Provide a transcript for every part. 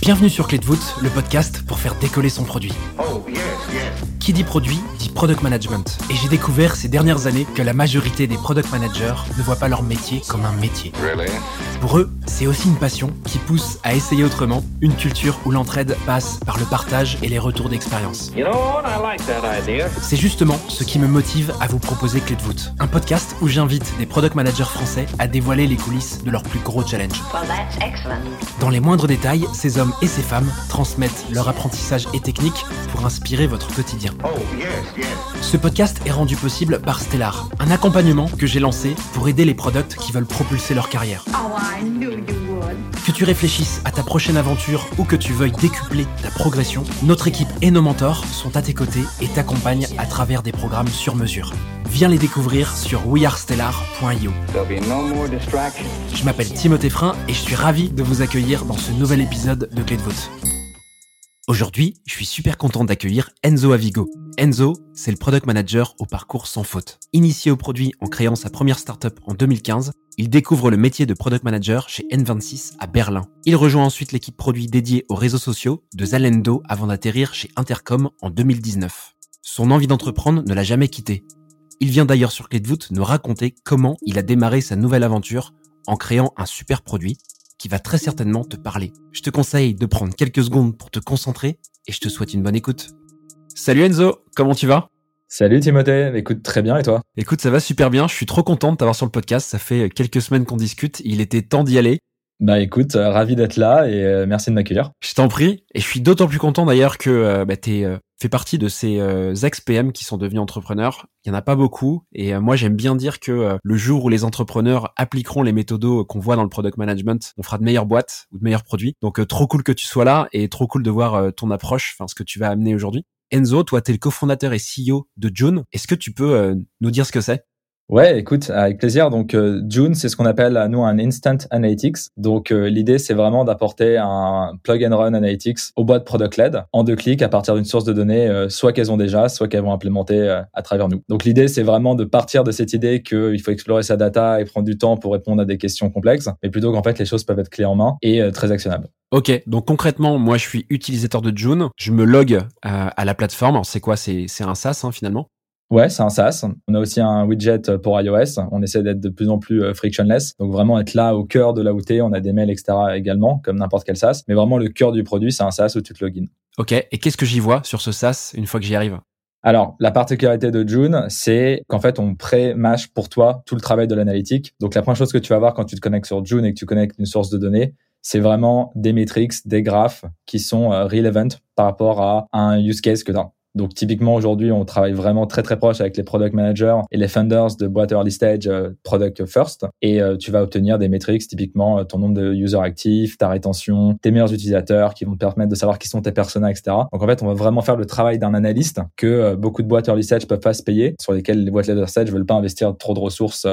Bienvenue sur Clé de voûte, le podcast pour faire décoller son produit. Oh, yes, yes. Qui dit produit product management. Et j'ai découvert ces dernières années que la majorité des product managers ne voient pas leur métier comme un métier. Really? Pour eux, c'est aussi une passion qui pousse à essayer autrement, une culture où l'entraide passe par le partage et les retours d'expérience. You know what? I like that idea. C'est justement ce qui me motive à vous proposer Clé de voûte, un podcast où j'invite des product managers français à dévoiler les coulisses de leurs plus gros challenges. Well, that's excellent. Dans les moindres détails, ces hommes et ces femmes transmettent leur apprentissage et techniques pour inspirer votre quotidien. Oh, yes, yes. Ce podcast est rendu possible par Stellar, un accompagnement que j'ai lancé pour aider les products qui veulent propulser leur carrière. Oh, I knew you would. Que tu réfléchisses à ta prochaine aventure ou que tu veuilles décupler ta progression, notre équipe et nos mentors sont à tes côtés et t'accompagnent à travers des programmes sur mesure. Viens les découvrir sur wearestellar.io. There'll be no more distractions. Je m'appelle Timothée Frein et je suis ravi de vous accueillir dans ce nouvel épisode de Clé de voûte. Aujourd'hui, je suis super content d'accueillir Enzo Avigo. Enzo, c'est le product manager au parcours sans faute. Initié au produit en créant sa première startup en 2015, il découvre le métier de product manager chez N26 à Berlin. Il rejoint ensuite l'équipe produit dédiée aux réseaux sociaux de Zalendo avant d'atterrir chez Intercom en 2019. Son envie d'entreprendre ne l'a jamais quitté. Il vient d'ailleurs sur Clé de voûte nous raconter comment il a démarré sa nouvelle aventure en créant un super produit qui va très certainement te parler. Je te conseille de prendre quelques secondes pour te concentrer et je te souhaite une bonne écoute. Salut Enzo, comment tu vas? Salut Timothée, écoute très bien et toi? Écoute, ça va super bien, je suis trop content de t'avoir sur le podcast, ça fait quelques semaines qu'on discute, il était temps d'y aller. Bah écoute, euh, ravi d'être là et euh, merci de m'accueillir. Je t'en prie, et je suis d'autant plus content d'ailleurs que euh, bah, tu fais partie de ces euh, ex-PM qui sont devenus entrepreneurs. Il y en a pas beaucoup, et euh, moi j'aime bien dire que euh, le jour où les entrepreneurs appliqueront les méthodos qu'on voit dans le product management, on fera de meilleures boîtes ou de meilleurs produits. Donc euh, trop cool que tu sois là, et trop cool de voir euh, ton approche, enfin ce que tu vas amener aujourd'hui. Enzo, toi t'es le cofondateur et CEO de June. Est-ce que tu peux euh, nous dire ce que c'est? Ouais, écoute, avec plaisir. Donc euh, June, c'est ce qu'on appelle à nous un instant analytics. Donc euh, l'idée, c'est vraiment d'apporter un plug and run analytics aux boîtes product led en deux clics à partir d'une source de données, euh, soit qu'elles ont déjà, soit qu'elles vont implémenter euh, à travers nous. Donc l'idée, c'est vraiment de partir de cette idée qu'il faut explorer sa data et prendre du temps pour répondre à des questions complexes, mais plutôt qu'en fait les choses peuvent être clés en main et euh, très actionnables. Ok, donc concrètement, moi je suis utilisateur de June, je me log euh, à la plateforme. C'est quoi? C'est c'est un SaaS hein, finalement? Ouais, c'est un SaaS. On a aussi un widget pour iOS. On essaie d'être de plus en plus euh, frictionless. Donc vraiment être là au cœur de la OT. On a des mails, etc. également, comme n'importe quel SaaS. Mais vraiment le cœur du produit, c'est un SaaS où tu te login. Ok, et qu'est-ce que j'y vois sur ce SaaS une fois que j'y arrive? Alors, la particularité de June, c'est qu'en fait, on pré-mâche pour toi tout le travail de l'analytique. Donc, la première chose que tu vas voir quand tu te connectes sur June et que tu connectes une source de données, c'est vraiment des métriques, des graphes qui sont euh, relevant par rapport à un use case que tu as. Donc typiquement aujourd'hui, on travaille vraiment très très proche avec les product managers et les funders de boîte early stage euh, product first et euh, tu vas obtenir des métriques typiquement euh, ton nombre de users actifs, ta rétention, tes meilleurs utilisateurs qui vont te permettre de savoir qui sont tes personas, etc. Donc en fait, on va vraiment faire le travail d'un analyste que beaucoup de boîtes early stage peuvent pas se payer, sur lesquelles les boîtes later stage veulent pas investir trop de ressources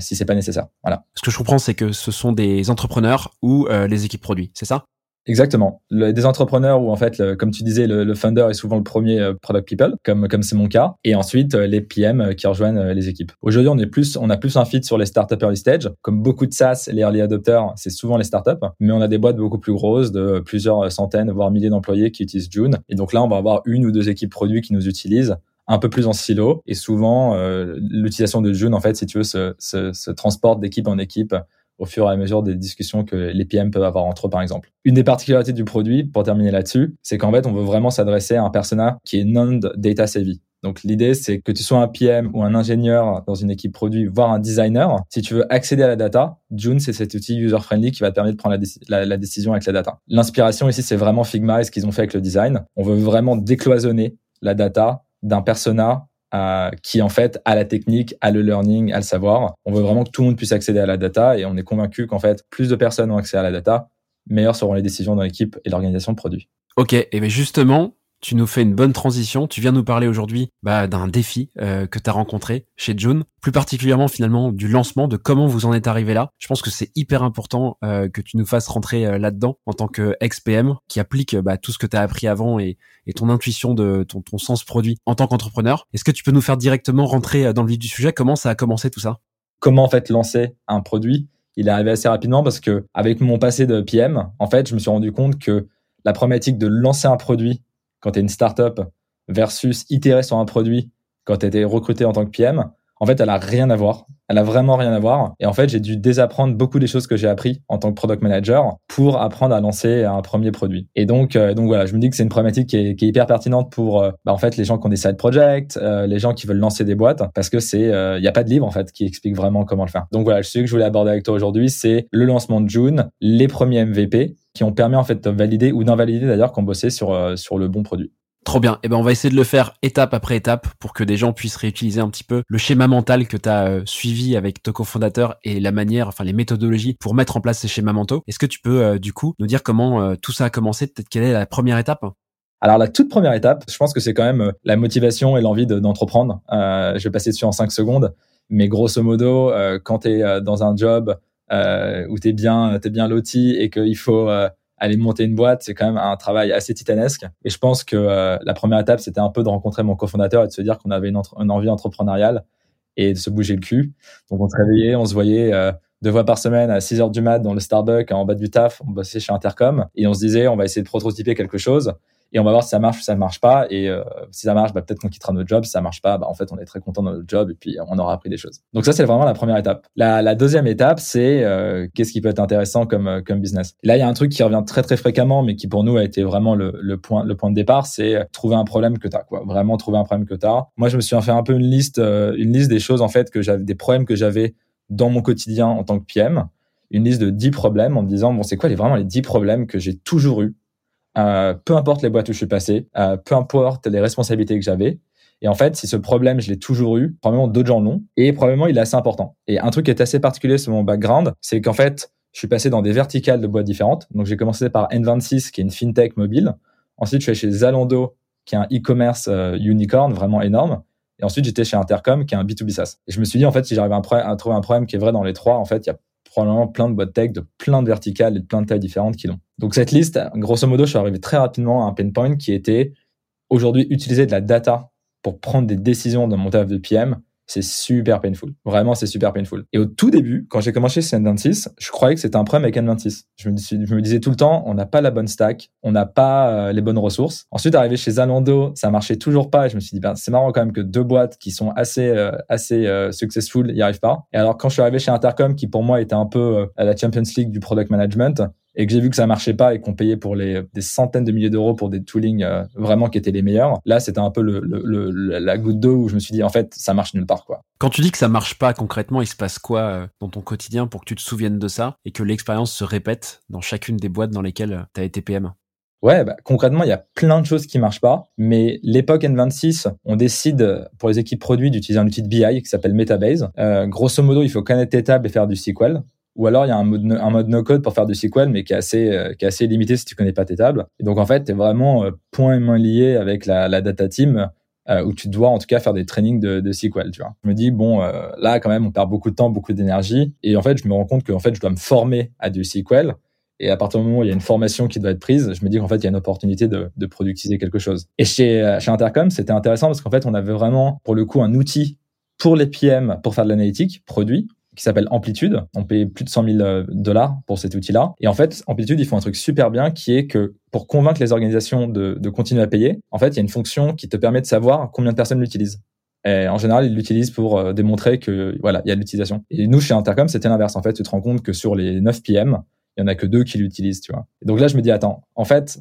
si c'est pas nécessaire. Voilà. Ce que je comprends, c'est que ce sont des entrepreneurs ou les équipes produits, c'est ça? Exactement. Le- des entrepreneurs où en fait, le- comme tu disais, le, le funder est souvent le premier euh, product people, comme comme c'est mon cas, et ensuite euh, les PM euh, qui rejoignent les équipes. Aujourd'hui, on est plus, on a plus un fit sur les startups early stage. Comme beaucoup de SaaS, les early adopters, c'est souvent les startups, mais on a des boîtes beaucoup plus grosses, de plusieurs centaines voire milliers d'employés qui utilisent June. Et donc là, on va avoir une ou deux équipes produits qui nous utilisent un peu plus en silo et souvent l'utilisation de June en fait si tu veux se, se, se transporte d'équipe en équipe au fur et à mesure des discussions que les PM peuvent avoir entre eux, par exemple. Une des particularités du produit, pour terminer là-dessus, c'est qu'en fait, on veut vraiment s'adresser à un persona qui est non-data savvy. Donc l'idée, c'est que tu sois un PM ou un ingénieur dans une équipe produit, voire un designer. Si tu veux accéder à la data, June, c'est cet outil user-friendly qui va te permettre de prendre la, la décision avec la data. L'inspiration ici, c'est vraiment Figma et ce qu'ils ont fait avec le design. On veut vraiment décloisonner la data d'un persona euh, qui en fait a la technique, a le learning, a le savoir. On veut vraiment que tout le monde puisse accéder à la data et on est convaincu qu'en fait, plus de personnes ont accès à la data, meilleures seront les décisions dans l'équipe et l'organisation de produits. Ok, et bien justement, tu nous fais une bonne transition. Tu viens nous parler aujourd'hui bah, d'un défi euh, que tu as rencontré chez June, plus particulièrement finalement du lancement, de comment vous en êtes arrivé là. Je pense que c'est hyper important euh, que tu nous fasses rentrer euh, là-dedans en tant que ex-PM qui applique bah, tout ce que tu as appris avant et, ton intuition de ton, ton sens produit en tant qu'entrepreneur. Est-ce que tu peux nous faire directement rentrer dans le vif du sujet? Comment ça a commencé tout ça? Comment en fait lancer un produit? Il est arrivé assez rapidement parce que avec mon passé de PM, en fait, je me suis rendu compte que la problématique de lancer un produit quand tu es une startup versus itérer sur un produit quand tu étais recruté en tant que PM, en fait, elle a rien à voir. Elle a vraiment rien à voir. Et en fait, j'ai dû désapprendre beaucoup des choses que j'ai appris en tant que product manager pour apprendre à lancer un premier produit. Et donc, euh, donc voilà, je me dis que c'est une problématique qui est, hyper pertinente pour euh, bah, en fait les gens qui ont des side projects, euh, les gens qui veulent lancer des boîtes, parce que c'est, il n'y a pas de livre en fait qui explique vraiment comment le faire. Donc voilà, ce que je voulais aborder avec toi aujourd'hui, c'est le lancement de June, les premiers MVP qui ont permis en fait de valider ou d'invalider d'ailleurs qu'on bossait sur sur le bon produit. Trop bien. Eh ben, on va essayer de le faire étape après étape pour que des gens puissent réutiliser un petit peu le schéma mental que tu as euh, suivi avec ton cofondateur et la manière, enfin, les méthodologies pour mettre en place ces schémas mentaux. Est-ce que tu peux, euh, du coup, nous dire comment euh, tout ça a commencé? Peut-être quelle est la première étape? Alors la toute première étape, je pense que c'est quand même la motivation et l'envie d'entreprendre. je vais passer dessus en cinq secondes, mais grosso modo, quand tu es dans un job où tu es bien, es bien loti et qu'il faut aller monter une boîte, c'est quand même un travail assez titanesque. Et je pense que euh, la première étape, c'était un peu de rencontrer mon cofondateur et de se dire qu'on avait une, envie entrepreneuriale et de se bouger le cul. Donc on se réveillait, on se voyait euh, deux fois par semaine à 6 heures du mat dans le Starbucks en bas du taf, on bossait chez Intercom et on se disait on va essayer de prototyper quelque chose et on va voir si ça marche ou ça marche pas. Et euh, si ça marche, bah, peut-être qu'on quittera notre job. Si ça marche pas, bah, en fait, on est très content de notre job et puis on aura appris des choses. Donc ça, c'est vraiment la première étape. La, la deuxième étape, c'est euh, qu'est-ce qui peut être intéressant comme euh, comme business. là, il y a un truc qui revient très très fréquemment, mais qui pour nous a été vraiment le, le point le point de départ, c'est trouver un problème que tu as. Quoi. Vraiment trouver un problème que tu as. Moi, je me suis fait un peu une liste une liste des choses en fait que j'avais des problèmes que j'avais dans mon quotidien en tant que PM une liste de 10 problèmes en me disant bon c'est quoi les vraiment les 10 problèmes que j'ai toujours eu euh, peu importe les boîtes où je suis passé, euh, peu importe les responsabilités que j'avais. Et en fait, si ce problème, je l'ai toujours eu, probablement d'autres gens l'ont, et probablement il est assez important. Et un truc qui est assez particulier sur mon background, c'est qu'en fait, je suis passé dans des verticales de boîtes différentes. Donc j'ai commencé par N26, qui est une fintech mobile. Ensuite, je suis allé chez Zalando, qui est un e-commerce euh, unicorn vraiment énorme. Et ensuite, j'étais chez Intercom, qui est un B2B SaaS. Et je me suis dit, en fait, si j'arrive à, à, trouver un problème qui est vrai dans les trois, en fait, il y a probablement plein de boîtes tech de plein de verticales et de plein de tailles différentes qui l'ont. Donc cette liste, grosso modo, je suis arrivé très rapidement à un pain point qui était aujourd'hui utiliser de la data pour prendre des décisions dans mon taf de PM c'est super painful. Vraiment, c'est super painful. Et au tout début, quand j'ai commencé chez N26, je croyais que c'était un problème avec N26. Je me, disais tout le temps, on n'a pas la bonne stack, on n'a pas euh, les bonnes ressources. Ensuite, arrivé chez Zalando, ça marchait toujours pas. Et je me suis dit, ben, c'est marrant quand même que deux boîtes qui sont assez, euh, assez euh, successful n'y arrivent pas. Et alors, quand je suis arrivé chez Intercom, qui pour moi était un peu à la Champions League du product management, et que j'ai vu que ça marchait pas et qu'on payait pour les des centaines de milliers d'euros pour des toolings euh, vraiment qui étaient les meilleurs, là c'était un peu le, le, la goutte d'eau où je me suis dit en fait ça marche nulle part quoi. Quand tu dis que ça marche pas concrètement, il se passe quoi euh, dans ton quotidien pour que tu te souviennes de ça et que l'expérience se répète dans chacune des boîtes dans lesquelles euh, tu as été PM Ouais, bah, concrètement, il y a plein de choses qui marchent pas, mais l'époque N26, on décide pour les équipes produits d'utiliser un outil de BI qui s'appelle Metabase. Euh, grosso modo, il faut connaître tes tables et faire du SQL. Ou alors il y a un mode, no-code pour faire du SQL, mais qui est assez, euh, qui est assez limité si tu connais pas tes tables. Et donc en fait, tu es vraiment euh, point et main lié avec la, data team, euh, où tu dois en tout cas faire des trainings de, SQL. Tu vois. Je me dis bon, là quand même, on perd beaucoup de temps, beaucoup d'énergie, et en fait, je me rends compte que fait, je dois me former à du SQL. Et à partir du moment où il y a une formation qui doit être prise, je me dis qu'en fait, il y a une opportunité de, productiser quelque chose. Et chez Intercom, c'était intéressant parce qu'en fait, on avait vraiment, pour le coup, un outil pour les PM pour faire de l'analytique produit qui s'appelle Amplitude. On paye plus de 100 000 euh, dollars pour cet outil-là. Et en fait, Amplitude, ils font un truc super bien qui est que pour convaincre les organisations de, de continuer à payer, en fait, il y a une fonction qui te permet de savoir combien de personnes l'utilisent. Et en général, ils l'utilisent pour euh, démontrer que voilà, il y a de l'utilisation. Et nous, chez Intercom, c'était l'inverse. En fait, tu te rends compte que sur les 9 PM, il y en a que deux qui l'utilisent, tu vois. Et donc là, je me dis, attends, en fait,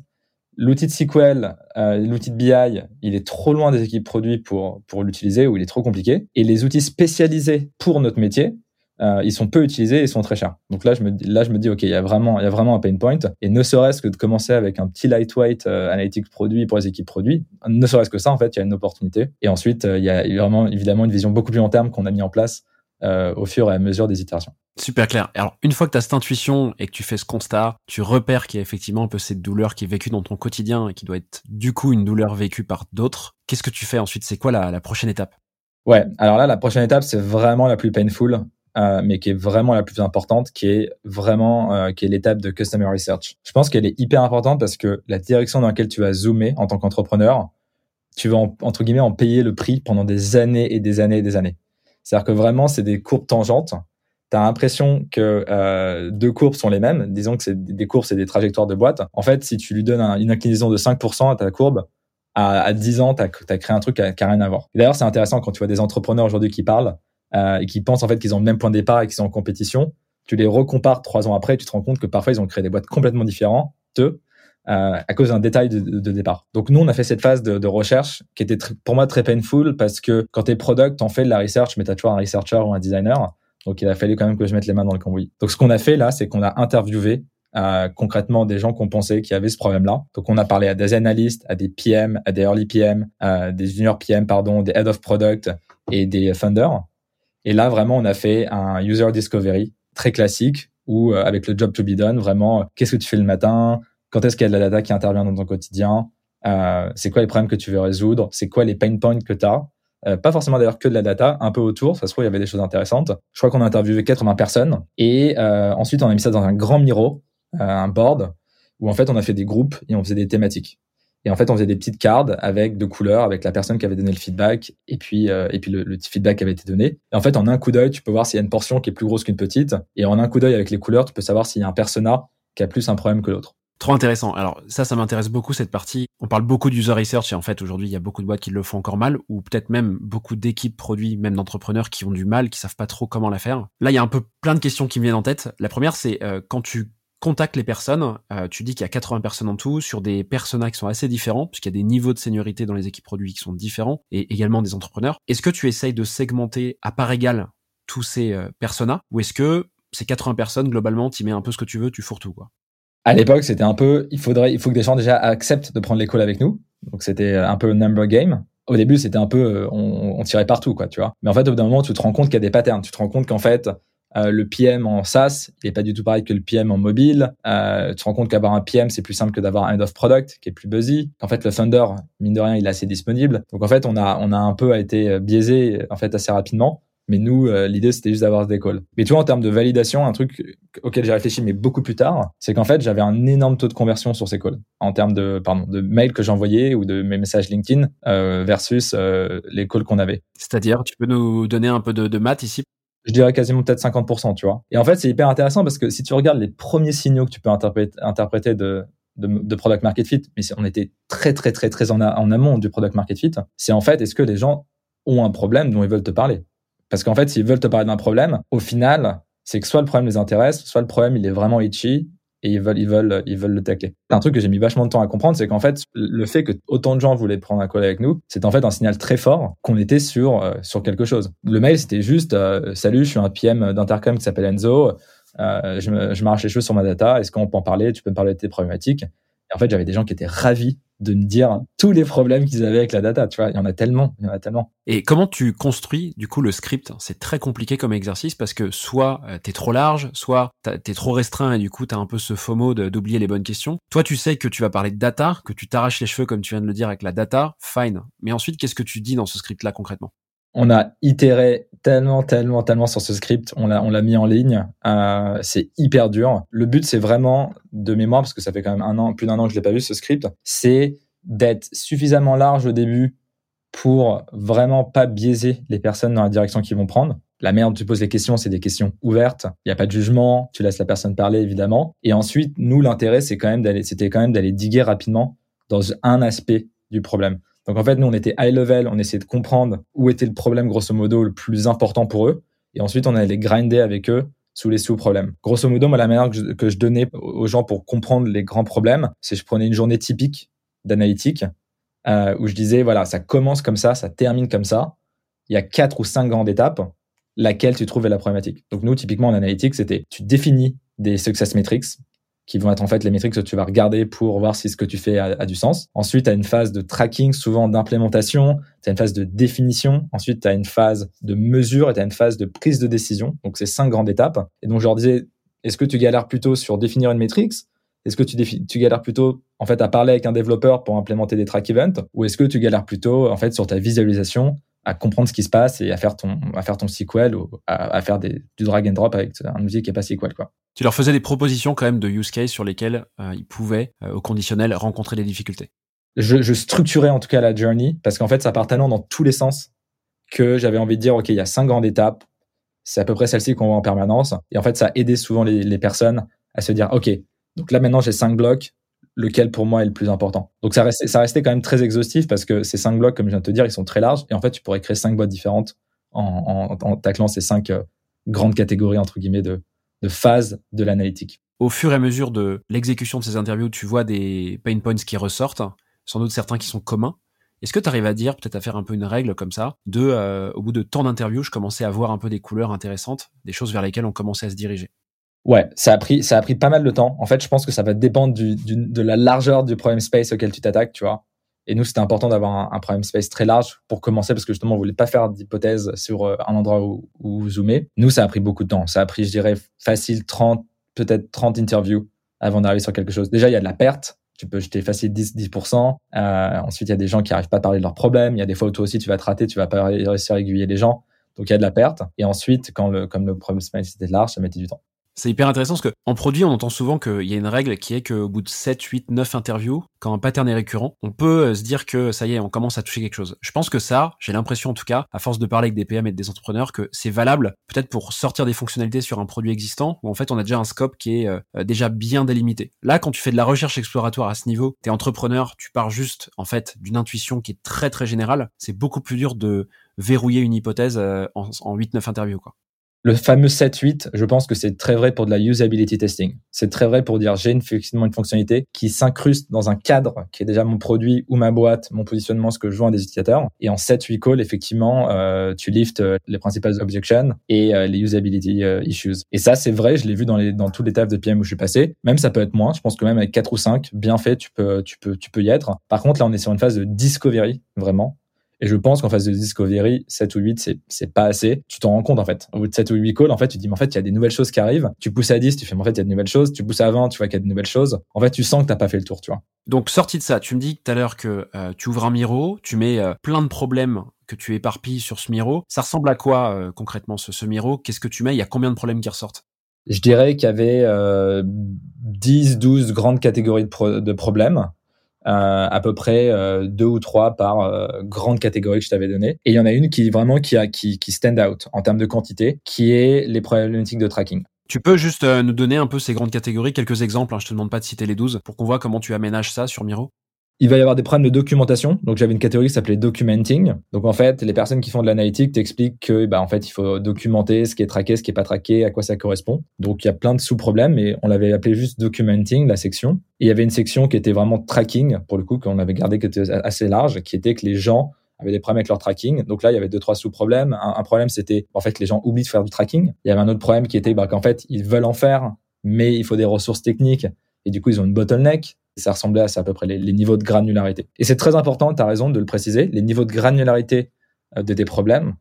l'outil de SQL, euh, l'outil de BI, il est trop loin des équipes produits pour, pour l'utiliser ou il est trop compliqué. Et les outils spécialisés pour notre métier, euh, ils sont peu utilisés et ils sont très chers. Donc là, je me, là, je me dis, OK, il y a vraiment, il y a vraiment un pain point. Et ne serait-ce que de commencer avec un petit lightweight euh, analytics produit pour les équipes produits, ne serait-ce que ça, en fait, il y a une opportunité. Et ensuite, euh, il y a vraiment, évidemment, une vision beaucoup plus long terme qu'on a mis en place euh, au fur et à mesure des itérations. Super clair. Alors, une fois que tu as cette intuition et que tu fais ce constat, tu repères qu'il y a effectivement un peu cette douleur qui est vécue dans ton quotidien et qui doit être du coup une douleur vécue par d'autres. Qu'est-ce que tu fais ensuite? C'est quoi la, la prochaine étape? Ouais, alors là, la prochaine étape, c'est vraiment la plus painful. Euh, mais qui est vraiment la plus importante, qui est vraiment euh, qui est l'étape de customer research. Je pense qu'elle est hyper importante parce que la direction dans laquelle tu vas zoomer en tant qu'entrepreneur, tu vas entre guillemets en payer le prix pendant des années et des années et des années. C'est-à-dire que vraiment c'est des courbes tangentes tu as l'impression que euh, deux courbes sont les mêmes, disons que c'est des courbes, c'est des trajectoires de boîte. En fait, si tu lui donnes un- une inclinaison de 5% à ta courbe, à, à 10 ans, tu as, créé un truc qui n'a rien à voir. D'ailleurs, c'est intéressant quand tu vois des entrepreneurs aujourd'hui qui parlent euh, et qui pensent en fait qu'ils ont le même point de départ et qu'ils sont en compétition. Tu les recompares trois ans après, tu te rends compte que parfois ils ont créé des boîtes complètement différentes, eux, euh, à cause d'un détail de, départ. Donc nous, on a fait cette phase de, de recherche qui était pour moi très painful parce que quand t'es product, t'en fais de la research, mais t'as toujours un researcher ou un designer. Donc il a fallu quand même que je mette les mains dans le cambouis. Donc ce qu'on a fait là, c'est qu'on a interviewé euh, concrètement des gens qu'on pensait qui avaient ce problème-là. Donc on a parlé à des analystes, à des PM, à des early PM, à des junior PM, pardon, des head of product et des funders. Et là vraiment, on a fait un user discovery très classique où euh, avec le job to be done, vraiment, euh, qu'est-ce que tu fais le matin, quand est-ce qu'il y a de la data qui intervient dans ton quotidien, euh, c'est quoi les problèmes que tu veux résoudre, c'est quoi les pain points que tu as. Euh, pas forcément d'ailleurs que de la data, un peu autour, ça se trouve il y avait des choses intéressantes. Je crois qu'on a interviewé 80 personnes et euh, ensuite on a mis ça dans un grand Miro, euh, un board où en fait on a fait des groupes et on faisait des thématiques. Et en fait on faisait des petites cartes avec de couleurs, avec la personne qui avait donné le feedback et puis euh, et puis le, le feedback qui avait été donné. Et en fait en un coup d'œil tu peux voir s'il y a une portion qui est plus grosse qu'une petite et en un coup d'œil avec les couleurs tu peux savoir s'il y a un persona qui a plus un problème que l'autre. Trop intéressant. Alors ça, ça m'intéresse beaucoup cette partie. On parle beaucoup d'user research et en fait aujourd'hui il y a beaucoup de boîtes qui le font encore mal ou peut-être même beaucoup d'équipes produits, même d'entrepreneurs qui ont du mal, qui savent pas trop comment la faire. Là il y a un peu plein de questions qui me viennent en tête. La première c'est euh, quand tu contactes les personnes, euh, tu dis qu'il y a 80 personnes en tout sur des personas qui sont assez différents puisqu'il y a des niveaux de seniorité dans les équipes produits qui sont différents et également des entrepreneurs. Est-ce que tu essayes de segmenter à part égale tous ces euh, personas ou est-ce que ces 80 personnes globalement, tu mets un peu ce que tu veux, tu fourres tout quoi? À l'époque, c'était un peu, il faudrait, il faut que des gens déjà acceptent de prendre les calls avec nous. Donc c'était un peu number game. Au début, c'était un peu, euh, on, on tirait partout, quoi, tu vois. Mais en fait, au bout d'un moment, tu te rends compte qu'il y a des patterns. Tu te rends compte qu'en fait, euh, le PM en SaaS, il est pas du tout pareil que le PM en mobile. Euh, tu te rends compte qu'avoir un PM, c'est plus simple que d'avoir un head of product qui est plus buzzy. En fait, le funder, mine de rien, il est assez disponible. Donc en fait, on a, on a un peu été biaisé en fait assez rapidement. Mais nous, euh, l'idée, c'était juste d'avoir des calls. Mais tu vois, en termes de validation, un truc auquel j'ai réfléchi, mais beaucoup plus tard, c'est qu'en fait, j'avais un énorme taux de conversion sur ces calls. En termes de, pardon, de mails que j'envoyais ou de mes messages LinkedIn euh, versus euh, les calls qu'on avait. C'est-à-dire, tu peux nous donner un peu de, de maths ici? Je dirais quasiment peut-être 50%, tu vois. Et en fait, c'est hyper intéressant parce que si tu regardes les premiers signaux que tu peux interpréter, de, product market fit, mais on était très, très, très, très en, en amont du product market fit, c'est en fait, est-ce que les gens ont un problème dont ils veulent te parler? Parce qu'en fait, s'ils veulent te parler d'un problème, au final, c'est que soit le problème les intéresse, soit le problème, il est vraiment itchy et ils veulent, ils veulent, ils veulent le tacler. Un truc que j'ai mis vachement de temps à comprendre, c'est qu'en fait, le fait que autant de gens voulaient prendre un call avec nous, c'est en fait un signal très fort qu'on était sur, euh, sur quelque chose. Le mail, c'était juste, euh, salut, je suis un PM d'Intercom qui s'appelle Enzo, euh, je, me, je m'arrache les cheveux sur ma data, est-ce qu'on peut en parler, tu peux me parler de tes problématiques. Et en fait, j'avais des gens qui étaient ravis de me dire tous les problèmes qu'ils avaient avec la data. Tu vois, il y en a tellement, il y en a tellement. Et comment tu construis du coup le script? C'est très compliqué comme exercice parce que soit euh, t'es trop large, soit t'es trop restreint et du coup t'as un peu ce FOMO d'oublier les bonnes questions. Toi, tu sais que tu vas parler de data, que tu t'arraches les cheveux comme tu viens de le dire avec la data, fine. Mais ensuite, qu'est-ce que tu dis dans ce script-là concrètement? On a itéré tellement, tellement, tellement sur ce script. On l'a, on l'a mis en ligne. Euh, c'est hyper dur. Le but, c'est vraiment de mémoire, parce que ça fait quand même un an, plus d'un an que je l'ai pas vu ce script. C'est d'être suffisamment large au début pour vraiment pas biaiser les personnes dans la direction qu'ils vont prendre. La merde, tu poses les questions, c'est des questions ouvertes. Il n'y a pas de jugement. Tu laisses la personne parler, évidemment. Et ensuite, nous, l'intérêt, c'est quand même d'aller, c'était quand même d'aller diguer rapidement dans un aspect du problème. Donc en fait, nous, on était high level, on essayait de comprendre où était le problème, grosso modo, le plus important pour eux. Et ensuite, on allait grinder avec eux sous les sous-problèmes. Grosso modo, moi, la manière que je, donnais aux gens pour comprendre les grands problèmes, c'est je prenais une journée typique d'analytique euh, où je disais, voilà, ça commence comme ça, ça termine comme ça. Il y a quatre ou cinq grandes étapes, laquelle tu trouves la problématique. Donc nous, typiquement, en analytique, c'était tu définis des success metrics, qui vont être en fait les métriques que tu vas regarder pour voir si ce que tu fais a, du sens. Ensuite, tu as une phase de tracking, souvent d'implémentation, tu as une phase de définition, ensuite tu as une phase de mesure et tu as une phase de prise de décision. Donc c'est cinq grandes étapes. Et donc je leur disais, est-ce que tu galères plutôt sur définir une métrique? Est-ce que tu, tu galères plutôt en fait à parler avec un développeur pour implémenter des track events? Ou est-ce que tu galères plutôt en fait sur ta visualisation? À comprendre ce qui se passe et à faire ton à faire ton SQL ou à, à faire des, du drag and drop avec un outil qui est pas SQL quoi. Tu leur faisais des propositions quand même de use case sur lesquels euh, ils pouvaient euh, au conditionnel rencontrer des difficultés. Je, je structurais en tout cas la journey parce qu'en fait ça part tellement dans tous les sens que j'avais envie de dire ok il y a cinq grandes étapes c'est à peu près celle-ci qu'on voit en permanence. Et en fait, ça a aidé souvent les, les personnes à se dire, OK, donc là maintenant j'ai cinq blocs, lequel pour moi est le plus important. Donc ça restait, ça restait quand même très exhaustif parce que ces cinq blocs, comme je viens de te dire, ils sont très larges. Et en fait, tu pourrais créer cinq boîtes différentes en, en, taclant ces cinq euh, grandes catégories, entre guillemets, de, de phases de l'analytique. Au fur et à mesure de l'exécution de ces interviews, tu vois des pain points qui ressortent, sans doute certains qui sont communs. Est-ce que tu arrives à dire, peut-être à faire un peu une règle comme ça, de, euh, au bout de tant d'interviews, je commençais à voir un peu des couleurs intéressantes, des choses vers lesquelles on commençait à se diriger? Ouais, ça a pris, ça a pris pas mal de temps. En fait, je pense que ça va dépendre du, du, de la largeur du problem space auquel tu t'attaques, tu vois. Et nous, c'était important d'avoir un, un, problem space très large pour commencer parce que justement, on voulait pas faire d'hypothèse sur euh, un endroit où, où zoomer. Nous, ça a pris beaucoup de temps. Ça a pris, je dirais, facile 30, peut-être 30 interviews avant d'arriver sur quelque chose. Déjà, il y a de la perte. Tu peux jeter facile 10, 10%. Euh, ensuite, il y a des gens qui arrivent pas à parler de leurs problèmes. Il y a des fois où toi aussi, tu vas te rater, tu vas pas réussir à aiguiller les gens. Donc, il y a de la perte. Et ensuite, quand le, comme le problem space était large, ça mettait du temps. C'est hyper intéressant parce qu'en produit, on entend souvent qu'il y a une règle qui est qu'au bout de 7, 8, 9 interviews, quand un pattern est récurrent, on peut euh, se dire que ça y est, on commence à toucher quelque chose. Je pense que ça, j'ai l'impression en tout cas, à force de parler avec des PM et des entrepreneurs, que c'est valable peut-être pour sortir des fonctionnalités sur un produit existant où en fait on a déjà un scope qui est euh, déjà bien délimité. Là, quand tu fais de la recherche exploratoire à ce niveau, t'es entrepreneur, tu pars juste en fait d'une intuition qui est très très générale, c'est beaucoup plus dur de verrouiller une hypothèse euh, en, en 8-9 interviews quoi le fameux 7-8, je pense que c'est très vrai pour de la usability testing. C'est très vrai pour dire j'ai une, une fonctionnalité qui s'incruste dans un cadre qui est déjà mon produit ou ma boîte, mon positionnement, ce que je vois à des utilisateurs. Et en 7-8 calls, effectivement, euh, tu lifts euh, les principales objections et euh, les usability euh, issues. Et ça, c'est vrai, je l'ai vu dans, les, dans tous les tafs de PM où je suis passé. Même ça peut être moins. Je pense que même avec 4 ou 5, bien fait, tu peux, tu peux, tu peux y être. Par contre, là, on est sur une phase de discovery, vraiment. Et je pense qu'en phase de discovery, 7 ou 8, c'est, c'est pas assez. Tu t'en rends compte, en fait. Au bout de 7 ou 8 calls, en fait, tu te dis, mais en fait, il y a des nouvelles choses qui arrivent. Tu pousses à 10, tu fais, mais en fait, il y a de nouvelles choses. Tu pousses à 20, tu vois qu'il y a de nouvelles choses. En fait, tu sens que t'as pas fait le tour, tu vois. Donc, sorti de ça, tu me dis tout à l'heure que euh, tu ouvres un Miro, tu mets euh, plein de problèmes que tu éparpilles sur ce Miro. Ça ressemble à quoi, euh, concrètement, ce, ce Miro? Qu'est-ce que tu mets? Il y a combien de problèmes qui ressortent? Je dirais qu'il y avait 10, 12 grandes catégories de, pro- de problèmes euh, à peu près euh, deux ou trois par euh, grande catégorie que je t'avais donné. Et il y en a une qui vraiment qui a qui, qui stand out en termes de quantité, qui est les problématiques de tracking. Tu peux juste euh, nous donner un peu ces grandes catégories, quelques exemples, hein, je te demande pas de citer les 12, pour qu'on voit comment tu aménages ça sur Miro il va y avoir des problèmes de documentation. Donc j'avais une catégorie qui s'appelait documenting. Donc en fait, les personnes qui font de l'analytique t'expliquent que bah en fait, il faut documenter ce qui est traqué, ce qui est pas traqué, à quoi ça correspond. Donc il y a plein de sous-problèmes et on l'avait appelé juste documenting la section. Il y avait une section qui était vraiment tracking pour le coup qu'on avait gardé qui était assez large, qui était que les gens avaient des problèmes avec leur tracking. Donc là, il y avait deux trois sous-problèmes. Un, un, problème c'était en fait les gens oublient de faire du tracking. Il y avait un autre problème qui était bah, qu'en fait, ils veulent en faire, mais il faut des ressources techniques et du coup, ils ont une bottleneck ça ressemblait à ça à peu près les, niveaux de granularité. Et c'est très important, tu as raison de le préciser, les niveaux de granularité euh, de tes problèmes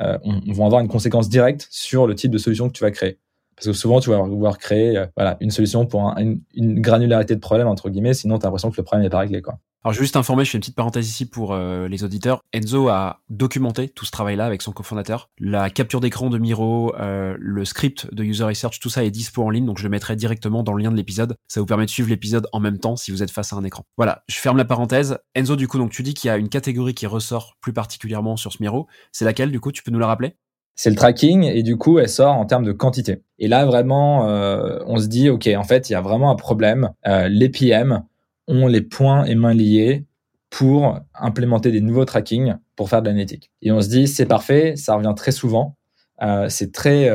euh, on, vont avoir une conséquence directe sur le type de solution que tu vas créer. Parce que souvent, tu vas vouloir créer euh, voilà, une solution pour un, une, une, granularité de problème, entre guillemets, sinon tu as l'impression que le problème n'est pas réglé. Quoi. Alors, je vais juste informer, je fais une petite parenthèse ici pour euh, les auditeurs. Enzo a documenté tout ce travail-là avec son cofondateur. La capture d'écran de Miro, euh, le script de User Research, tout ça est dispo en ligne, donc je le mettrai directement dans le lien de l'épisode. Ça vous permet de suivre l'épisode en même temps si vous êtes face à un écran. Voilà, je ferme la parenthèse. Enzo, du coup, donc tu dis qu'il y a une catégorie qui ressort plus particulièrement sur ce Miro. C'est laquelle, du coup, tu peux nous la rappeler? C'est le tracking et du coup elle sort en termes de quantité. Et là vraiment euh, on se dit ok en fait il y a vraiment un problème. Euh, les PM ont les points et mains liés pour implémenter des nouveaux tracking pour faire de l'analytique. Et on se dit c'est parfait, ça revient très souvent, euh, c'est très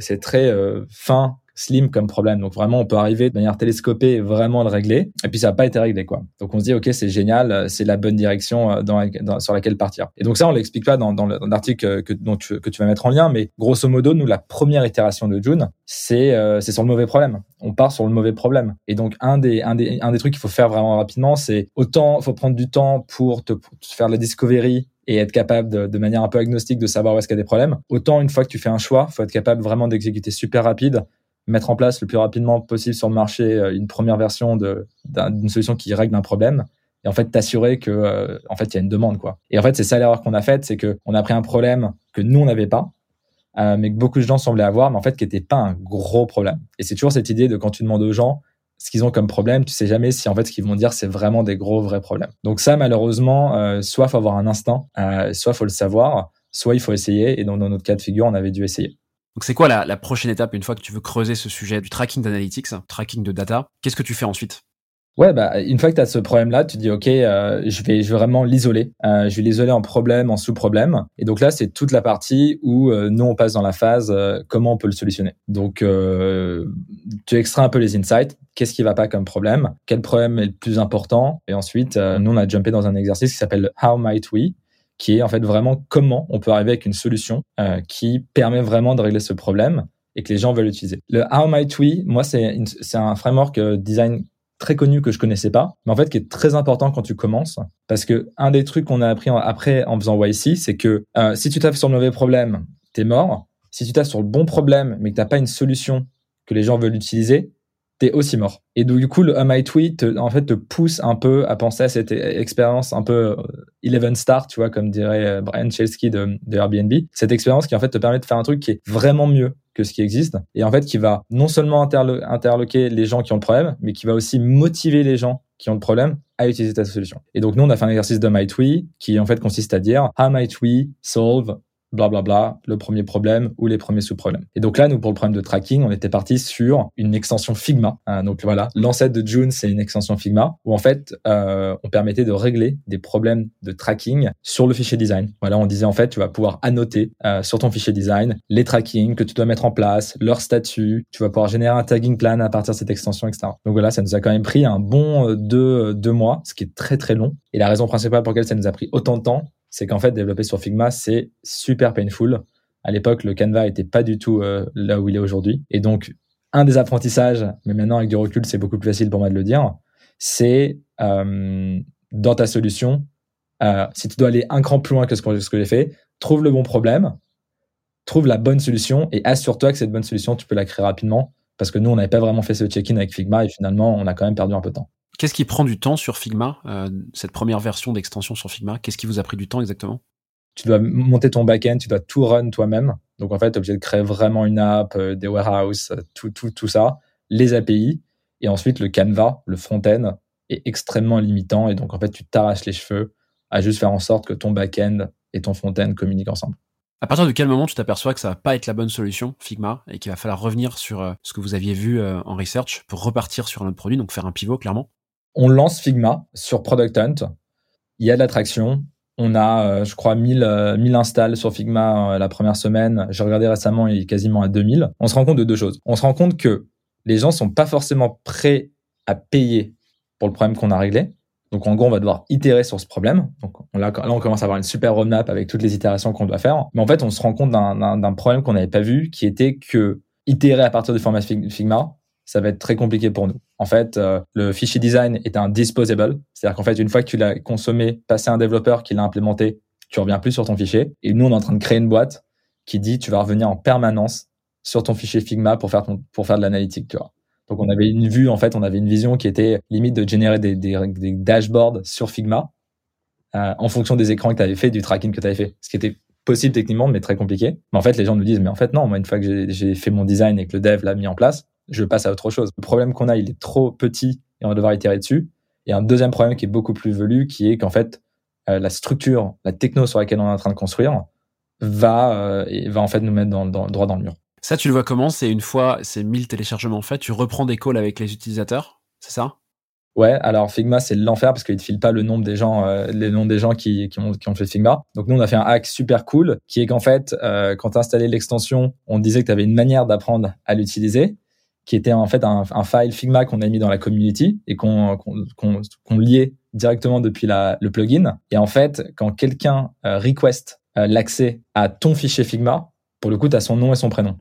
c'est très fin slim comme problème. Donc vraiment, on peut arriver de manière télescopée vraiment le régler. Et puis ça n'a pas été réglé, quoi. Donc on se dit, ok, c'est génial, c'est la bonne direction dans, sur laquelle partir. Et donc ça, on l'explique pas dans, l'article que, dont tu, que tu vas mettre en lien, mais grosso modo, nous, la première itération de June, c'est euh, sur le mauvais problème. On part sur le mauvais problème. Et donc un des un des un des trucs qu'il faut faire vraiment rapidement, c'est autant faut prendre du temps pour te, pour faire la discovery et être capable de, de, manière un peu agnostique de savoir où est-ce qu'il y a des problèmes. Autant une fois que tu fais un choix, faut être capable vraiment d'exécuter super rapide mettre en place le plus rapidement possible sur le marché une première version d'une solution qui règle un problème et en fait t'assurer que euh, en fait il y a une demande quoi. Et en fait c'est ça l'erreur qu'on a faite, c'est que on a pris un problème que nous on n'avait pas, euh, mais que beaucoup de gens semblaient avoir, mais en fait qui n'était pas un gros problème. Et c'est toujours cette idée de quand tu demandes aux gens ce qu'ils ont comme problème, tu sais jamais si en fait ce qu'ils vont dire c'est vraiment des gros vrais problèmes. Donc ça malheureusement, euh, soit faut avoir un instinct, euh, soit faut le savoir, soit il faut essayer. Et donc dans notre cas de figure, on avait dû essayer. Donc c'est quoi la, prochaine étape une fois que tu veux creuser ce sujet du tracking d'analytics, tracking de data? Qu'est-ce que tu fais ensuite? Ouais, bah, une fois que tu as ce problème-là, tu dis, OK, euh, je, vais, vraiment l'isoler. Euh, je vais l'isoler en problème, en sous-problème. Et donc là, c'est toute la partie où euh, nous, on passe dans la phase comment on peut le solutionner. Donc, tu extrais un peu les insights. Qu'est-ce qui va pas comme problème? Quel problème est le plus important? Et ensuite, nous, on a jumpé dans un exercice qui s'appelle How Might We? Qui est en fait vraiment comment on peut arriver avec une solution qui permet vraiment de régler ce problème et que les gens veulent utiliser. Le How Might We, moi, c'est un framework design très connu que je connaissais pas, mais en fait qui est très important quand tu commences, parce que un des trucs qu'on a appris après en faisant YC, c'est que euh, si tu tapes sur le mauvais problème, t'es mort. Si tu tapes sur le bon problème, mais que t'as pas une solution que les gens veulent utiliser, t'es aussi mort. Et donc, du coup, le Am I Tweet, en fait, te pousse un peu à penser à cette expérience un peu 11 euh, star, tu vois, comme dirait euh, Brian Chelsky de, Airbnb. Cette expérience qui, en fait, te permet de faire un truc qui est vraiment mieux que ce qui existe et en fait qui va non seulement interlo interloquer les gens qui ont le problème, mais qui va aussi motiver les gens qui ont le problème à utiliser ta solution. Et donc nous on a fait un exercice de We qui en fait consiste à dire How might we solve blablabla, bla bla, le premier problème ou les premiers sous-problèmes. Et donc là, nous, pour le problème de tracking, on était parti sur une extension Figma. Hein, donc voilà, l'ancêtre de June, c'est une extension Figma où en fait, euh, on permettait de régler des problèmes de tracking sur le fichier design. Voilà, on disait en fait, tu vas pouvoir annoter euh, sur ton fichier design les tracking que tu dois mettre en place, leur statut, tu vas pouvoir générer un tagging plan à partir de cette extension, etc. Donc voilà, ça nous a quand même pris un bon euh, deux, deux mois, ce qui est très très long. Et la raison principale pour laquelle ça nous a pris autant de temps, c'est qu'en fait, développer sur Figma, c'est super painful. À l'époque, le Canva était pas du tout euh, là où il est aujourd'hui. Et donc, un des apprentissages, mais maintenant avec du recul, c'est beaucoup plus facile pour moi de le dire, c'est euh, dans ta solution, euh, si tu dois aller un cran plus loin que ce que, ce que j'ai fait, trouve le bon problème, trouve la bonne solution et assure-toi que cette bonne solution, tu peux la créer rapidement. Parce que nous, on n'avait pas vraiment fait ce check-in avec Figma et finalement, on a quand même perdu un peu de temps. Qu'est-ce qui prend du temps sur Figma, euh, cette première version d'extension sur Figma? Qu'est-ce qui vous a pris du temps exactement? Tu dois monter ton backend, tu dois tout run toi-même. Donc en fait, tu es obligé de créer vraiment une app, euh, des warehouses, euh, tout, tout, tout ça, les API. Et ensuite, le Canva, le front-end, est extrêmement limitant. Et donc en fait, tu t'arraches les cheveux à juste faire en sorte que ton back-end et ton front-end communiquent ensemble. À partir de quel moment tu t'aperçois que ça va pas être la bonne solution, Figma, et qu'il va falloir revenir sur ce que vous aviez vu en research pour repartir sur un autre produit, donc faire un pivot clairement? On lance Figma sur Product Hunt. Il y a de l'attraction. On a, euh, je crois, 1000, 1000 euh, installs sur Figma euh, la première semaine. J'ai regardé récemment, il est quasiment à 2000. On se rend compte de deux choses. On se rend compte que les gens sont pas forcément prêts à payer pour le problème qu'on a réglé. Donc, en gros, on va devoir itérer sur ce problème. Donc, là, on commence à avoir une super roadmap avec toutes les itérations qu'on doit faire. Mais en fait, on se rend compte d'un problème qu'on n'avait pas vu, qui était que itérer à partir du format Figma, ça va être très compliqué pour nous. En fait, euh, le fichier design est un disposable, c'est-à-dire qu'en fait, une fois que tu l'as consommé, passé à un développeur qui l'a implémenté, tu reviens plus sur ton fichier. Et nous, on est en train de créer une boîte qui dit tu vas revenir en permanence sur ton fichier Figma pour faire pour faire de l'analytique, tu vois. Donc, on avait une vue, en fait, on avait une vision qui était limite de générer des, des, des dashboards sur Figma euh, en fonction des écrans que tu avais fait, du tracking que tu avais fait. Ce qui était possible techniquement, mais très compliqué. Mais en fait, les gens nous disent, mais en fait, non, moi, une fois que j'ai fait mon design et que le dev l'a mis en place, je passe à autre chose. Le problème qu'on a, il est trop petit et on va devoir itérer dessus. Et un deuxième problème qui est beaucoup plus velu, qui est qu'en fait, euh, la structure, la techno sur laquelle on est en train de construire, va, euh, va en fait nous mettre dans, dans, droit dans le mur. Ça, tu le vois comment? C'est une fois ces 1000 téléchargements faits, tu reprends des calls avec les utilisateurs, c'est ça? Ouais, alors Figma, c'est l'enfer parce qu'il ne file pas le nombre des gens, euh, les noms des gens qui, qui, ont, qui ont fait Figma. Donc nous, on a fait un hack super cool qui est qu'en fait, quand tu installais l'extension, on disait que tu avais une manière d'apprendre à l'utiliser qui était en fait un, un file Figma qu'on a mis dans la community et qu'on qu'on liait directement depuis la, le plugin. Et en fait, quand quelqu'un euh, request euh, l'accès à ton fichier Figma, pour le coup, tu as son nom et son prénom.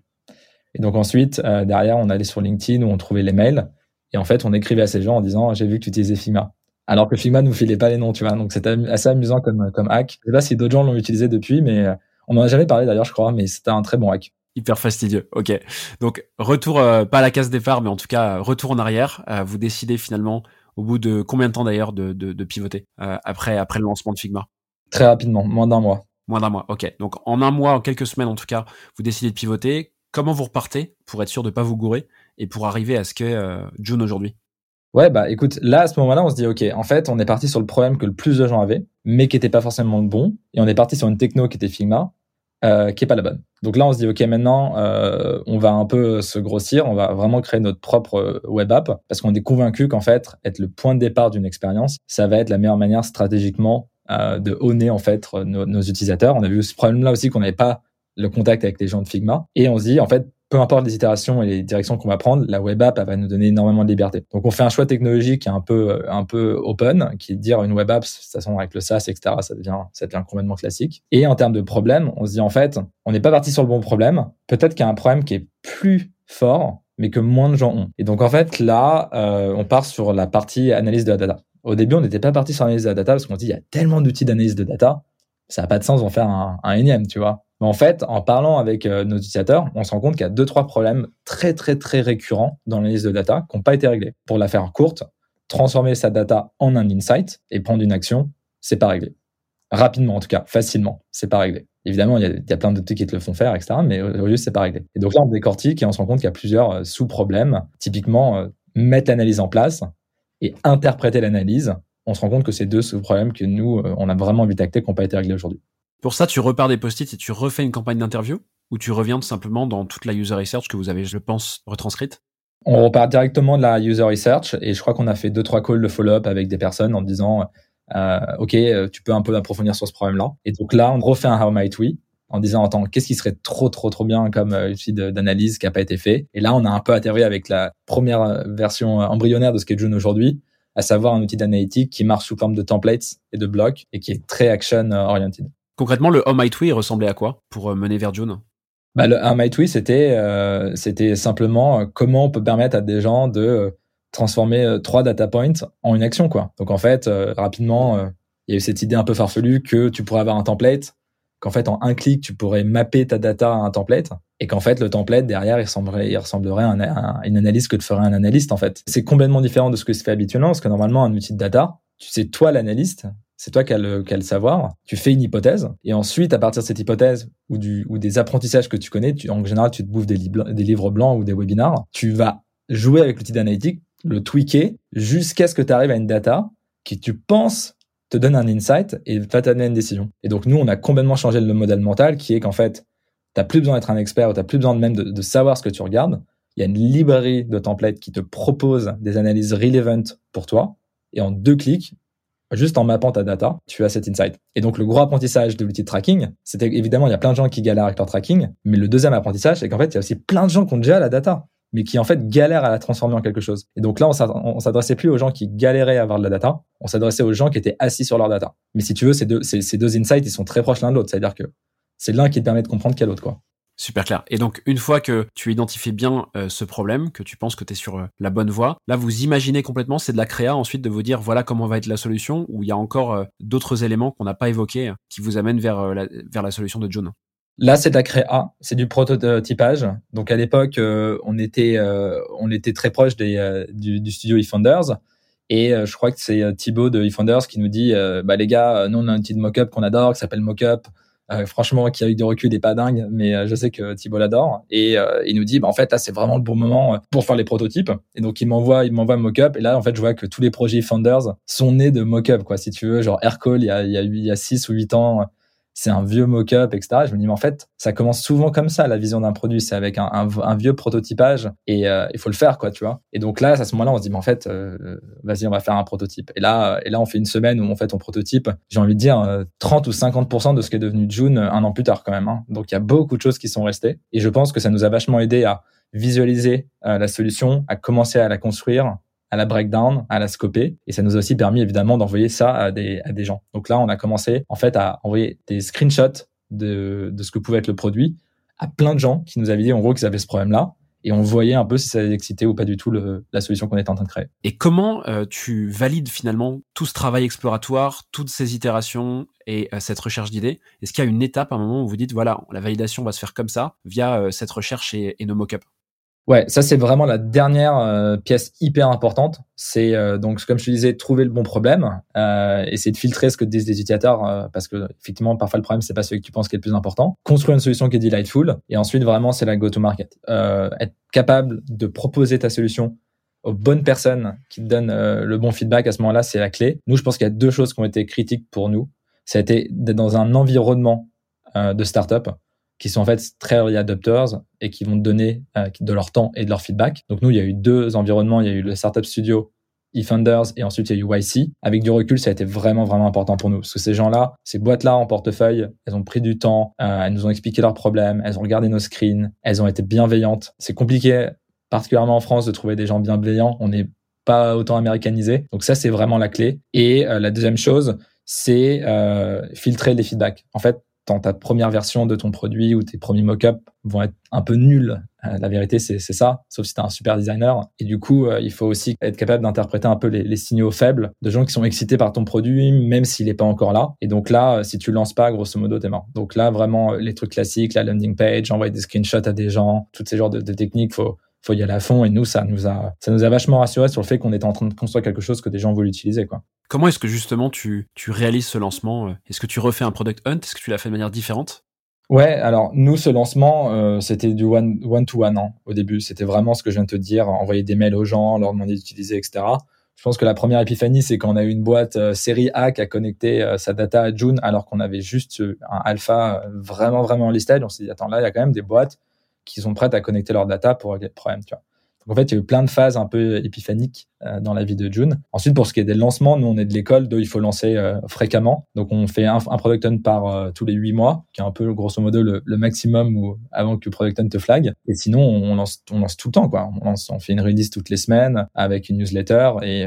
Et donc ensuite, euh, derrière, on allait sur LinkedIn où on trouvait les mails. Et en fait, on écrivait à ces gens en disant, j'ai vu que tu utilisais Figma. Alors que Figma ne nous filait pas les noms, tu vois. Donc c'était assez amusant comme, comme hack. Je sais pas si d'autres gens l'ont utilisé depuis, mais on n'en a jamais parlé d'ailleurs, je crois, mais c'était un très bon hack. Hyper fastidieux. Ok. Donc retour euh, pas à la case départ, mais en tout cas retour en arrière. Euh, vous décidez finalement au bout de combien de temps d'ailleurs de, de, de, pivoter euh, après après le lancement de Figma? Très rapidement, moins d'un mois. Moins d'un mois. Ok. Donc en un mois, en quelques semaines en tout cas, vous décidez de pivoter. Comment vous repartez pour être sûr de pas vous gourer et pour arriver à ce qu'est June aujourd'hui? Ouais, bah écoute, là à ce moment-là, on se dit ok, en fait, on est parti sur le problème que le plus de gens avaient, mais qui était pas forcément bon, et on est parti sur une techno qui était Figma, euh, qui est pas la bonne. Donc là, on se dit, OK, maintenant, euh, on va un peu se grossir, on va vraiment créer notre propre euh, web app parce qu'on est convaincu qu'en fait, être le point de départ d'une expérience, ça va être la meilleure manière stratégiquement euh, de honner en fait nos, nos utilisateurs. On a vu ce problème-là aussi qu'on n'avait pas le contact avec les gens de Figma. Et on se dit, en fait, peu importe les itérations et les directions qu'on va prendre, la web app elle va nous donner énormément de liberté. Donc on fait un choix technologique qui est un peu un peu open, qui est de dire une web app, toute façon avec le SaaS, etc., ça devient ça devient complètement classique. Et en termes de problème, on se dit en fait, on n'est pas parti sur le bon problème. Peut-être qu'il y a un problème qui est plus fort, mais que moins de gens ont. Et donc en fait là, euh, on part sur la partie analyse de la data. Au début, on n'était pas parti sur l'analyse de la data parce qu'on se dit il y a tellement d'outils d'analyse de data, ça n'a pas de sens d'en faire un énième, tu vois. Mais en fait, en parlant avec euh, nos utilisateurs, on se rend compte qu'il y a deux, trois problèmes très, très, très récurrents dans l'analyse de data qui n'ont pas été réglés. Pour la faire courte, transformer sa data en un insight et prendre une action, c'est pas réglé. Rapidement, en tout cas, facilement, c'est pas réglé. Évidemment, il y, a, il y a plein d'outils qui te le font faire, etc. Mais au lieu, c'est pas réglé. Et donc là, on décortique et on se rend compte qu'il y a plusieurs euh, sous-problèmes. Typiquement, euh, mettre l'analyse en place et interpréter l'analyse. On se rend compte que c'est deux sous-problèmes que nous, on a vraiment envie d'acter qui n'ont pas été réglés aujourd'hui. Pour ça, tu repars des post-it et tu refais une campagne d'interview ou tu reviens tout simplement dans toute la user research que vous avez, je pense, retranscrite? On repart directement de la user research et je crois qu'on a fait deux trois calls de follow-up avec des personnes en disant euh, ok tu peux un peu approfondir sur ce problème-là. Et donc là on refait un how might we en disant attends qu'est-ce qui serait trop trop trop bien comme euh, outil d'analyse qui a pas été fait? Et là on a un peu atterri avec la première version embryonnaire de ce qu'est June aujourd'hui à savoir un outil d'analytique qui marche sous forme de templates et de blocs et qui est très action oriented. Concrètement, le Might We ressemblait à quoi pour euh, mener vers June? Bah, Le Might We, c'était euh, c'était simplement euh, comment on peut permettre à des gens de transformer trois data points en une action. quoi. Donc en fait, rapidement, il y a eu cette idée un peu farfelue que tu pourrais avoir un template, qu'en fait en un clic, tu pourrais mapper ta data à un template, et qu'en fait le template derrière, il ressemblerait, il ressemblerait à, à une analyse que te ferait un analyste en fait. C'est complètement différent de ce que se fait habituellement, parce que normalement un outil de data, tu sais toi l'analyste, c'est toi qui as, le, savoir, tu fais une hypothèse, et ensuite, à partir de cette hypothèse ou, des apprentissages que tu connais, tu, en général, tu te bouffes des, livres, blancs ou des webinars, tu vas jouer avec l'outil d'analytique, le tweaker, jusqu'à ce que tu arrives à une data qui, tu penses, te donne un insight et va t'amener une décision. Et donc, nous, on a complètement changé le modèle mental qui est qu'en fait, tu plus besoin d'être un expert, tu plus besoin même de, de savoir ce que tu regardes. Il y a une librairie de templates qui te propose des analyses relevant pour toi. Et en deux clics, juste en mappant ta data, tu as cet insight. Et donc, le gros apprentissage de l'outil de tracking, c'était évidemment, il y a plein de gens qui galèrent avec leur tracking, mais le deuxième apprentissage, c'est qu'en fait, il y a aussi plein de gens qui ont déjà la data, mais qui en fait galèrent à la transformer en quelque chose. Et donc là, on s'adressait plus aux gens qui galéraient à avoir de la data, on s'adressait aux gens qui étaient assis sur leur data. Mais si tu veux, ces deux, ces, deux insights, ils sont très proches l'un de l'autre, c'est-à-dire que c'est l'un qui te permet de comprendre qu'il y a l'autre, quoi. Super clair. Et donc, une fois que tu identifies bien euh, ce problème, que tu penses que tu es sur euh, la bonne voie, là, vous imaginez complètement, c'est de la créa ensuite de vous dire voilà comment va être la solution, ou il y a encore euh, d'autres éléments qu'on n'a pas évoqués qui vous amènent vers, la, vers la solution de John. Là, c'est de la créa, c'est du prototypage. Donc, à l'époque, on était on était très proche des, du, du, studio eFounders. Et je crois que c'est Thibaut de eFounders qui nous dit bah les gars, nous on a un petit mockup qu'on adore qui s'appelle Mockup. Euh, franchement, qui a eu du recul et pas dingue, mais euh, je sais que Thibault l'adore. Et euh, il nous dit, bah, en fait, là, c'est vraiment le bon moment pour faire les prototypes. Et donc, il m'envoie, il m'envoie mock-up. Et là, en fait, je vois que tous les projets Founders sont nés de mock-up, quoi. Si tu veux, genre Aircall, il y a, il y a, il y a 6 ou 8 ans, c'est un vieux mock-up, etc. Je me dis, mais en fait, ça commence souvent comme ça, la vision d'un produit. C'est avec un, vieux prototypage et euh, il faut le faire, quoi, tu vois. Et donc là, à ce moment-là, on se dit, mais en fait, euh, vas-y, on va faire un prototype. Et là, et là, on fait une semaine où on fait ton prototype. J'ai envie de dire 30 euh, ou 50% de ce qui est devenu June un an plus tard, quand même. Hein. Donc il y a beaucoup de choses qui sont restées. Et je pense que ça nous a vachement aidé à visualiser la solution, à commencer à la construire, à la breakdown, à la scoper. Et ça nous a aussi permis évidemment d'envoyer ça à des, à des gens. Donc là, on a commencé en fait à envoyer des screenshots de, de ce que pouvait être le produit à plein de gens qui nous avaient dit en gros qu'ils avaient ce problème-là. Et on voyait un peu si ça les excitait ou pas du tout le, la solution qu'on était en train de créer. Et comment euh, tu valides finalement tout ce travail exploratoire, toutes ces itérations et euh, cette recherche d'idées? Est-ce qu'il y a une étape, à un moment où vous dites, voilà, la validation va se faire comme ça, via euh, cette recherche et, et nos mock-ups? Ouais, ça c'est vraiment la dernière euh, pièce hyper importante. C'est euh, donc comme je te disais, trouver le bon problème, euh, essayer de filtrer ce que disent les utilisateurs, euh, parce que effectivement parfois le problème c'est pas celui que tu penses qui est le plus important. Construire une solution qui est delightful, et ensuite vraiment c'est la go-to-market. être capable de proposer ta solution aux bonnes personnes qui te donnent le bon feedback à ce moment-là, c'est la clé. Nous, je pense qu'il y a deux choses qui ont été critiques pour nous. Ça a été d'être dans un environnement de startup qui sont en fait très early adopters et qui vont donner euh, de leur temps et de leur feedback. Donc nous, il y a eu deux environnements. Il y a eu le Startup Studio eFunders et ensuite il y a eu YC. Avec du recul, ça a été vraiment vraiment important pour nous parce que ces gens-là, ces boîtes-là en portefeuille, elles ont pris du temps, euh, elles nous ont expliqué leurs problèmes, elles ont regardé nos screens, elles ont été bienveillantes. C'est compliqué, particulièrement en France, de trouver des gens bienveillants. On n'est pas autant américanisé. Donc ça, c'est vraiment la clé. Et euh, la deuxième chose, c'est filtrer les feedbacks. En fait, dans ta première version de ton produit ou tes premiers mock-ups vont être un peu nuls. Euh, la vérité, c'est ça, sauf si tu es un super designer. Et du coup, euh, il faut aussi être capable d'interpréter un peu les, signaux faibles de gens qui sont excités par ton produit, même s'il n'est pas encore là. Et donc là, si tu lances pas, grosso modo, t'es mort. Donc là, vraiment, les trucs classiques, la landing page, envoyer des screenshots à des gens, toutes ces genres de, de techniques, faut faut y aller à fond. Et nous, ça nous a, ça nous a vachement rassuré sur le fait qu'on était en train de construire quelque chose que des gens voulaient utiliser, quoi. Comment est-ce que justement tu, tu réalises ce lancement Est-ce que tu refais un product hunt? Est-ce que tu l'as fait de manière différente? Ouais, alors nous, ce lancement, euh, c'était du one, one to one hein, au début. C'était vraiment ce que je viens de te dire, envoyer des mails aux gens, leur demander d'utiliser, etc. Je pense que la première épiphanie, c'est quand on a eu une boîte euh, série A qui a connecté euh, sa data à June alors qu'on avait juste un alpha vraiment, vraiment listed. On s'est dit, attends, là, il y a quand même des boîtes qui sont prêtes à connecter leur data pour régler le problème. Tu vois. Donc, en fait, il y a eu plein de phases un peu épiphaniques euh, dans la vie de June. Ensuite, pour ce qui est des lancements, nous, on est de l'école, il faut lancer euh, fréquemment. Donc, on fait un, un product hunt par euh, tous les huit mois, qui est un peu, grosso modo, le, maximum où, avant que le product hunt te flag. Et sinon, on lance, tout le temps, quoi. On, fait une release toutes les semaines avec une newsletter et,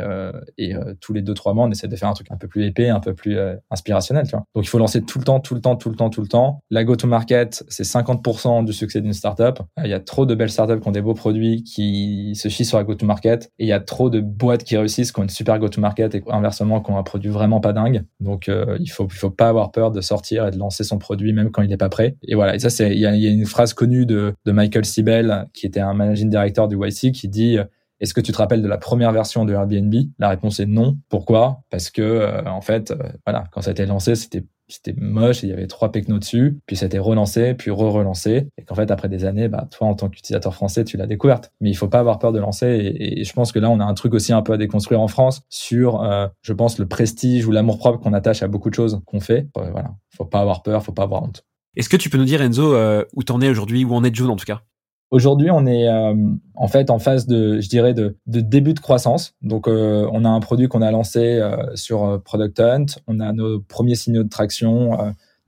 et tous les deux, trois mois, on essaie de faire un truc un peu plus épais, un peu plus inspirationnel, tu vois. Donc, il faut lancer tout le temps, tout le temps, tout le temps, tout le temps. La go-to-market, c'est 50% du succès d'une startup. Il y a trop de belles startups qui ont des beaux produits qui se chient sur la go-to-market et il y a trop de boîtes qui réussissent, qui ont une super go-to-market et inversement qui ont un produit vraiment pas dingue. Donc euh, il faut il faut pas avoir peur de sortir et de lancer son produit même quand il n'est pas prêt. Et voilà. Et ça c'est il y a, une phrase connue de, de Michael Sibel qui était un managing director du YC qui dit est-ce que tu te rappelles de la première version de Airbnb? La réponse est non. Pourquoi? Parce que euh, en fait, euh, voilà, quand ça a été lancé, c'était c'était moche il y avait trois pecnos dessus. Puis été relancé, puis re-relancé. Et qu'en fait, après des années, bah, toi, en tant qu'utilisateur français, tu l'as découverte. Mais il faut pas avoir peur de lancer. Et, je pense que là, on a un truc aussi un peu à déconstruire en France sur, euh, je pense, le prestige ou l'amour propre qu'on attache à beaucoup de choses qu'on fait. Euh, voilà. Faut pas avoir peur, faut pas avoir honte. Est-ce que tu peux nous dire, Enzo, euh, où t'en es aujourd'hui, où en est June en tout cas? Aujourd'hui, on est euh, en fait en phase de, je dirais, de, début de croissance. Donc, euh, on a un produit qu'on a lancé euh, sur Product Hunt. On a nos premiers signaux de traction.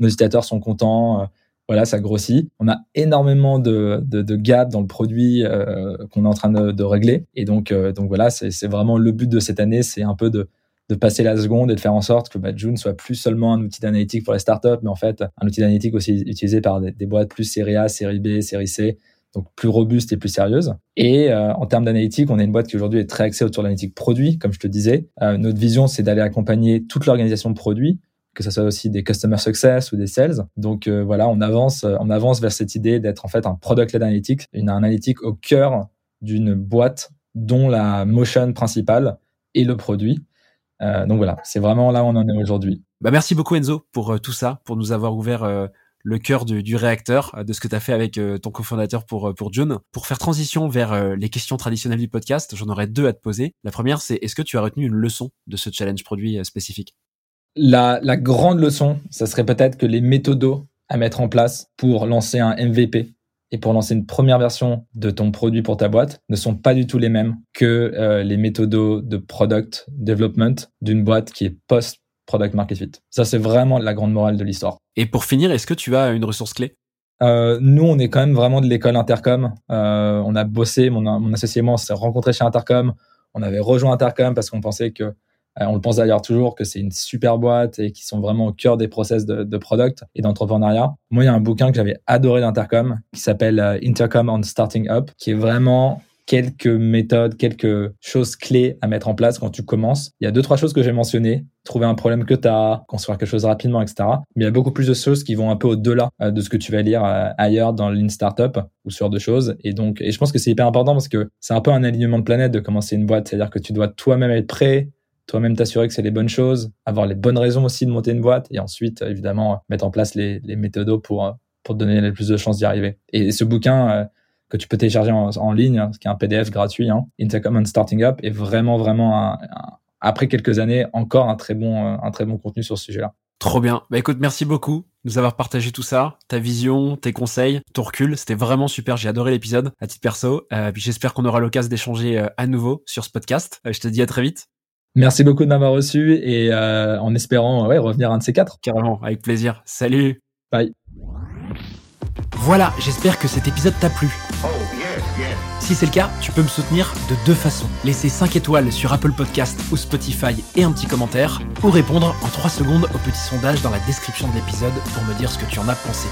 nos utilisateurs sont contents. voilà, ça grossit. On a énormément de, de, de gap dans le produit qu'on est en train de, régler. Et donc, voilà, c'est vraiment le but de cette année, c'est un peu de de passer la seconde et de faire en sorte que bah, June soit plus seulement un outil d'analytique pour les startups, mais en fait un outil d'analytique aussi utilisé par des, des boîtes plus série A, série B, série C, donc plus robuste et plus sérieuse. Et euh, en termes d'analytique, on est une boîte qui aujourd'hui est très axée autour de l'analytique produit, comme je te disais. Euh, notre vision, c'est d'aller accompagner toute l'organisation de produits, que ce soit aussi des customer success ou des sales. Donc euh, voilà, on avance, on avance vers cette idée d'être en fait un product-led analytics, une analytique au cœur d'une boîte dont la motion principale est le produit. donc voilà, c'est vraiment là où on en est aujourd'hui. Bah merci beaucoup Enzo pour tout ça, pour nous avoir ouvert le cœur du, réacteur euh, de ce que tu as fait avec euh, ton cofondateur pour, euh, pour June. Pour faire transition vers les questions traditionnelles du podcast, j'en aurais deux à te poser. La première, c'est est-ce que tu as retenu une leçon de ce challenge produit spécifique? La, la grande leçon, ça serait peut-être que les méthodos à mettre en place pour lancer un MVP et pour lancer une première version de ton produit pour ta boîte ne sont pas du tout les mêmes que les méthodos de product development d'une boîte qui est post product market fit. Ça, c'est vraiment la grande morale de l'histoire. Et pour finir, est-ce que tu as une ressource clé? Euh, nous, on est quand même vraiment de l'école Intercom. Euh, on a bossé, mon, mon associé et moi, on s'est rencontrés chez Intercom. On avait rejoint Intercom parce qu'on pensait que, euh, on le pense d'ailleurs toujours, que c'est une super boîte et qui sont vraiment au cœur des process de, de product et d'entrepreneuriat. Moi, il y a un bouquin que j'avais adoré d'Intercom qui s'appelle Intercom on Starting Up, qui est vraiment quelques méthodes, quelques choses clés à mettre en place quand tu commences. Il y a deux, trois choses que j'ai mentionnées. Trouver un problème que tu as, construire quelque chose rapidement, etc. Mais il y a beaucoup plus de choses qui vont un peu au-delà euh, de ce que tu vas lire euh, ailleurs dans l'in startup ou ce genre de choses. Et donc, et je pense que c'est hyper important parce que c'est un peu un alignement de planète de commencer une boîte. C'est-à-dire que tu dois toi-même être prêt, toi-même t'assurer que c'est les bonnes choses, avoir les bonnes raisons aussi de monter une boîte et ensuite, évidemment, mettre en place les, les méthodos pour, pour te donner les plus de chances d'y arriver. Et ce bouquin, euh, que tu peux télécharger en, ligne, hein, ce qui est un PDF gratuit, hein, Intercommon Starting Up, est vraiment, vraiment, après quelques années, encore un très bon, euh, un très bon contenu sur ce sujet-là. Trop bien. Bah écoute, merci beaucoup de nous avoir partagé tout ça, ta vision, tes conseils, ton recul. C'était vraiment super. J'ai adoré l'épisode à titre perso. Euh, puis j'espère qu'on aura l'occasion d'échanger euh, à nouveau sur ce podcast. Euh, je te dis à très vite. Merci beaucoup de m'avoir reçu et en espérant ouais, revenir un de ces quatre. Carrément, avec plaisir. Salut. Bye. Voilà, j'espère que cet épisode t'a plu. Si c'est le cas, tu peux me soutenir de deux façons. Laisser 5 étoiles sur Apple Podcast ou Spotify et un petit commentaire, ou répondre en 3 secondes au petit sondage dans la description de l'épisode pour me dire ce que tu en as pensé.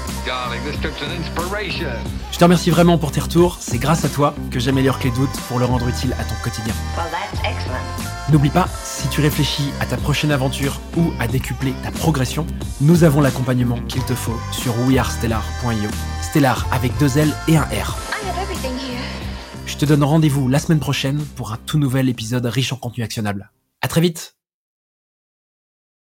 Je te remercie vraiment pour tes retours, c'est grâce à toi que j'améliore Clé voûte pour le rendre utile à ton quotidien. Well. N'oublie pas, si tu réfléchis à ta prochaine aventure ou à décupler ta progression, nous avons l'accompagnement qu'il te faut sur wearestellar.io. Stellar avec deux L et un R. I have everything here. Je te donne rendez-vous la semaine prochaine pour un tout nouvel épisode riche en contenu actionnable. À très vite